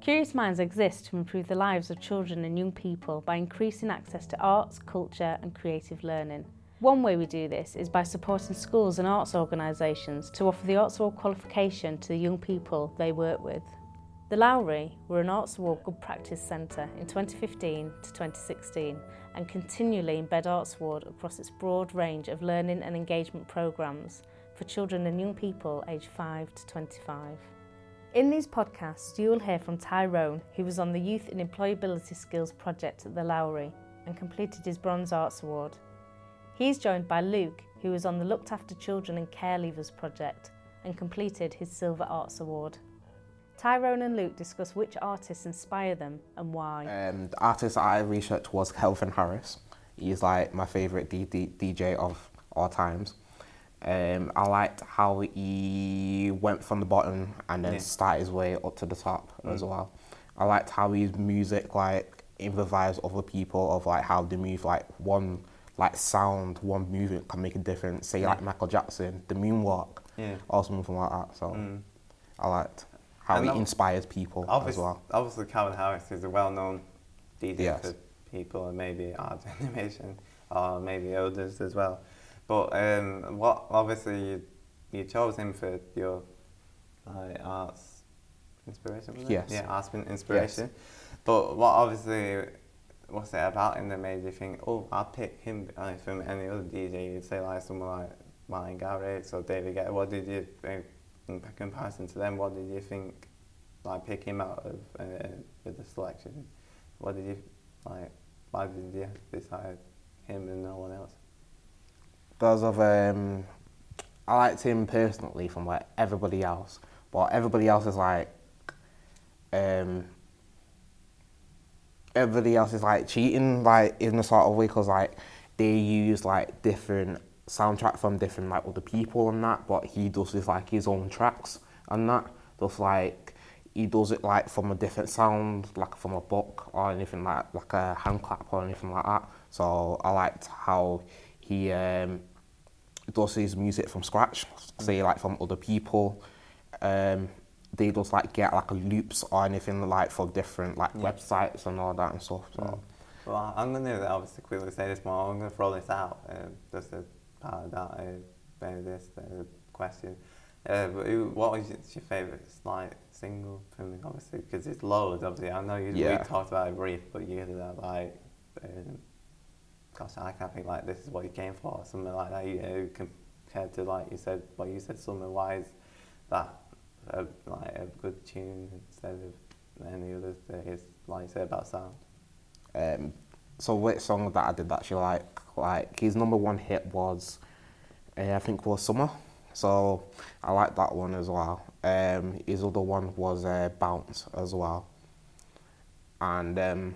Curious Minds exists to improve the lives of children and young people by increasing access to arts, culture, and creative learning. One way we do this is by supporting schools and arts organisations to offer the Arts Award qualification to the young people they work with. The Lowry were an Arts Award Good Practice Centre in 2015 to 2016 and continually embed Arts Award across its broad range of learning and engagement programmes for children and young people aged 5 to 25. In these podcasts, you will hear from Tyrone, who was on the Youth and Employability Skills project at the Lowry and completed his Bronze Arts Award. He's joined by Luke, who was on the Looked After Children and Care Leavers project and completed his Silver Arts Award. Tyrone and Luke discuss which artists inspire them and why. Um, the artist I researched was Calvin Harris. He's like my favourite D- D- DJ of all times. Um, I liked how he went from the bottom and then Yeah. started his way up to the top as Mm. well. I liked how his music like improvised other people of like how they move like one like sound, one movement can make a difference. Say like Michael Jackson, the moonwalk, Yeah. or something like that. So Mm. I liked how And he inspires people as well. obviously, Calvin Harris is a well-known DJ Yes. for people and maybe art animation or maybe others as well. But um, what obviously you, you chose him for your uh, arts inspiration. Was it? Yes. Yeah, arts in- inspiration. But what obviously was it about him that made you think, oh, I'll pick him uh, from any other DJ? You'd say like someone like Martin Garrix or David Guetta. What did you, in comparison to them, what did you think? Like pick him out of uh, with the selection. What did you like? Why did you decide him and no one else? Because of um, I liked him personally from like everybody else, but everybody else is like, um, everybody else is like cheating like in a sort of way because like they use like different soundtrack from different like other people and that, but he does this like his own tracks and that. Just like he does it like from a different sound, like from a book or anything like like a hand clap or anything like that. So I liked how he um, does his music from scratch, say like from other people. Um, they just like get like loops or anything like for different like Yeah. websites and all that and stuff. So Well, I- I'm going to obviously quickly say this more. I'm going to throw this out um, just as part of that uh, uh, this uh, question. Uh, what was your, favourite like single from? Obviously, because it's loads. Obviously, I know you Yeah. we talked about it brief, but you had that like, um, gosh, I can't think like this is what you came for, or something like that. You know, compared to like you said, what you said, summer wise, that a, like a good tune instead of any others that is like you said about sound. um, so which song that I did actually like like his number one hit was uh, I think was Summer. So I like that one as well. Um, his other one was uh, Bounce as well. And um,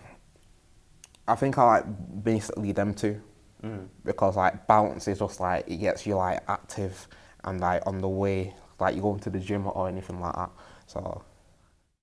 I think I like basically them two Mm. because like bounce is just like it gets you like active and like on the way like you go into the gym or anything like that. So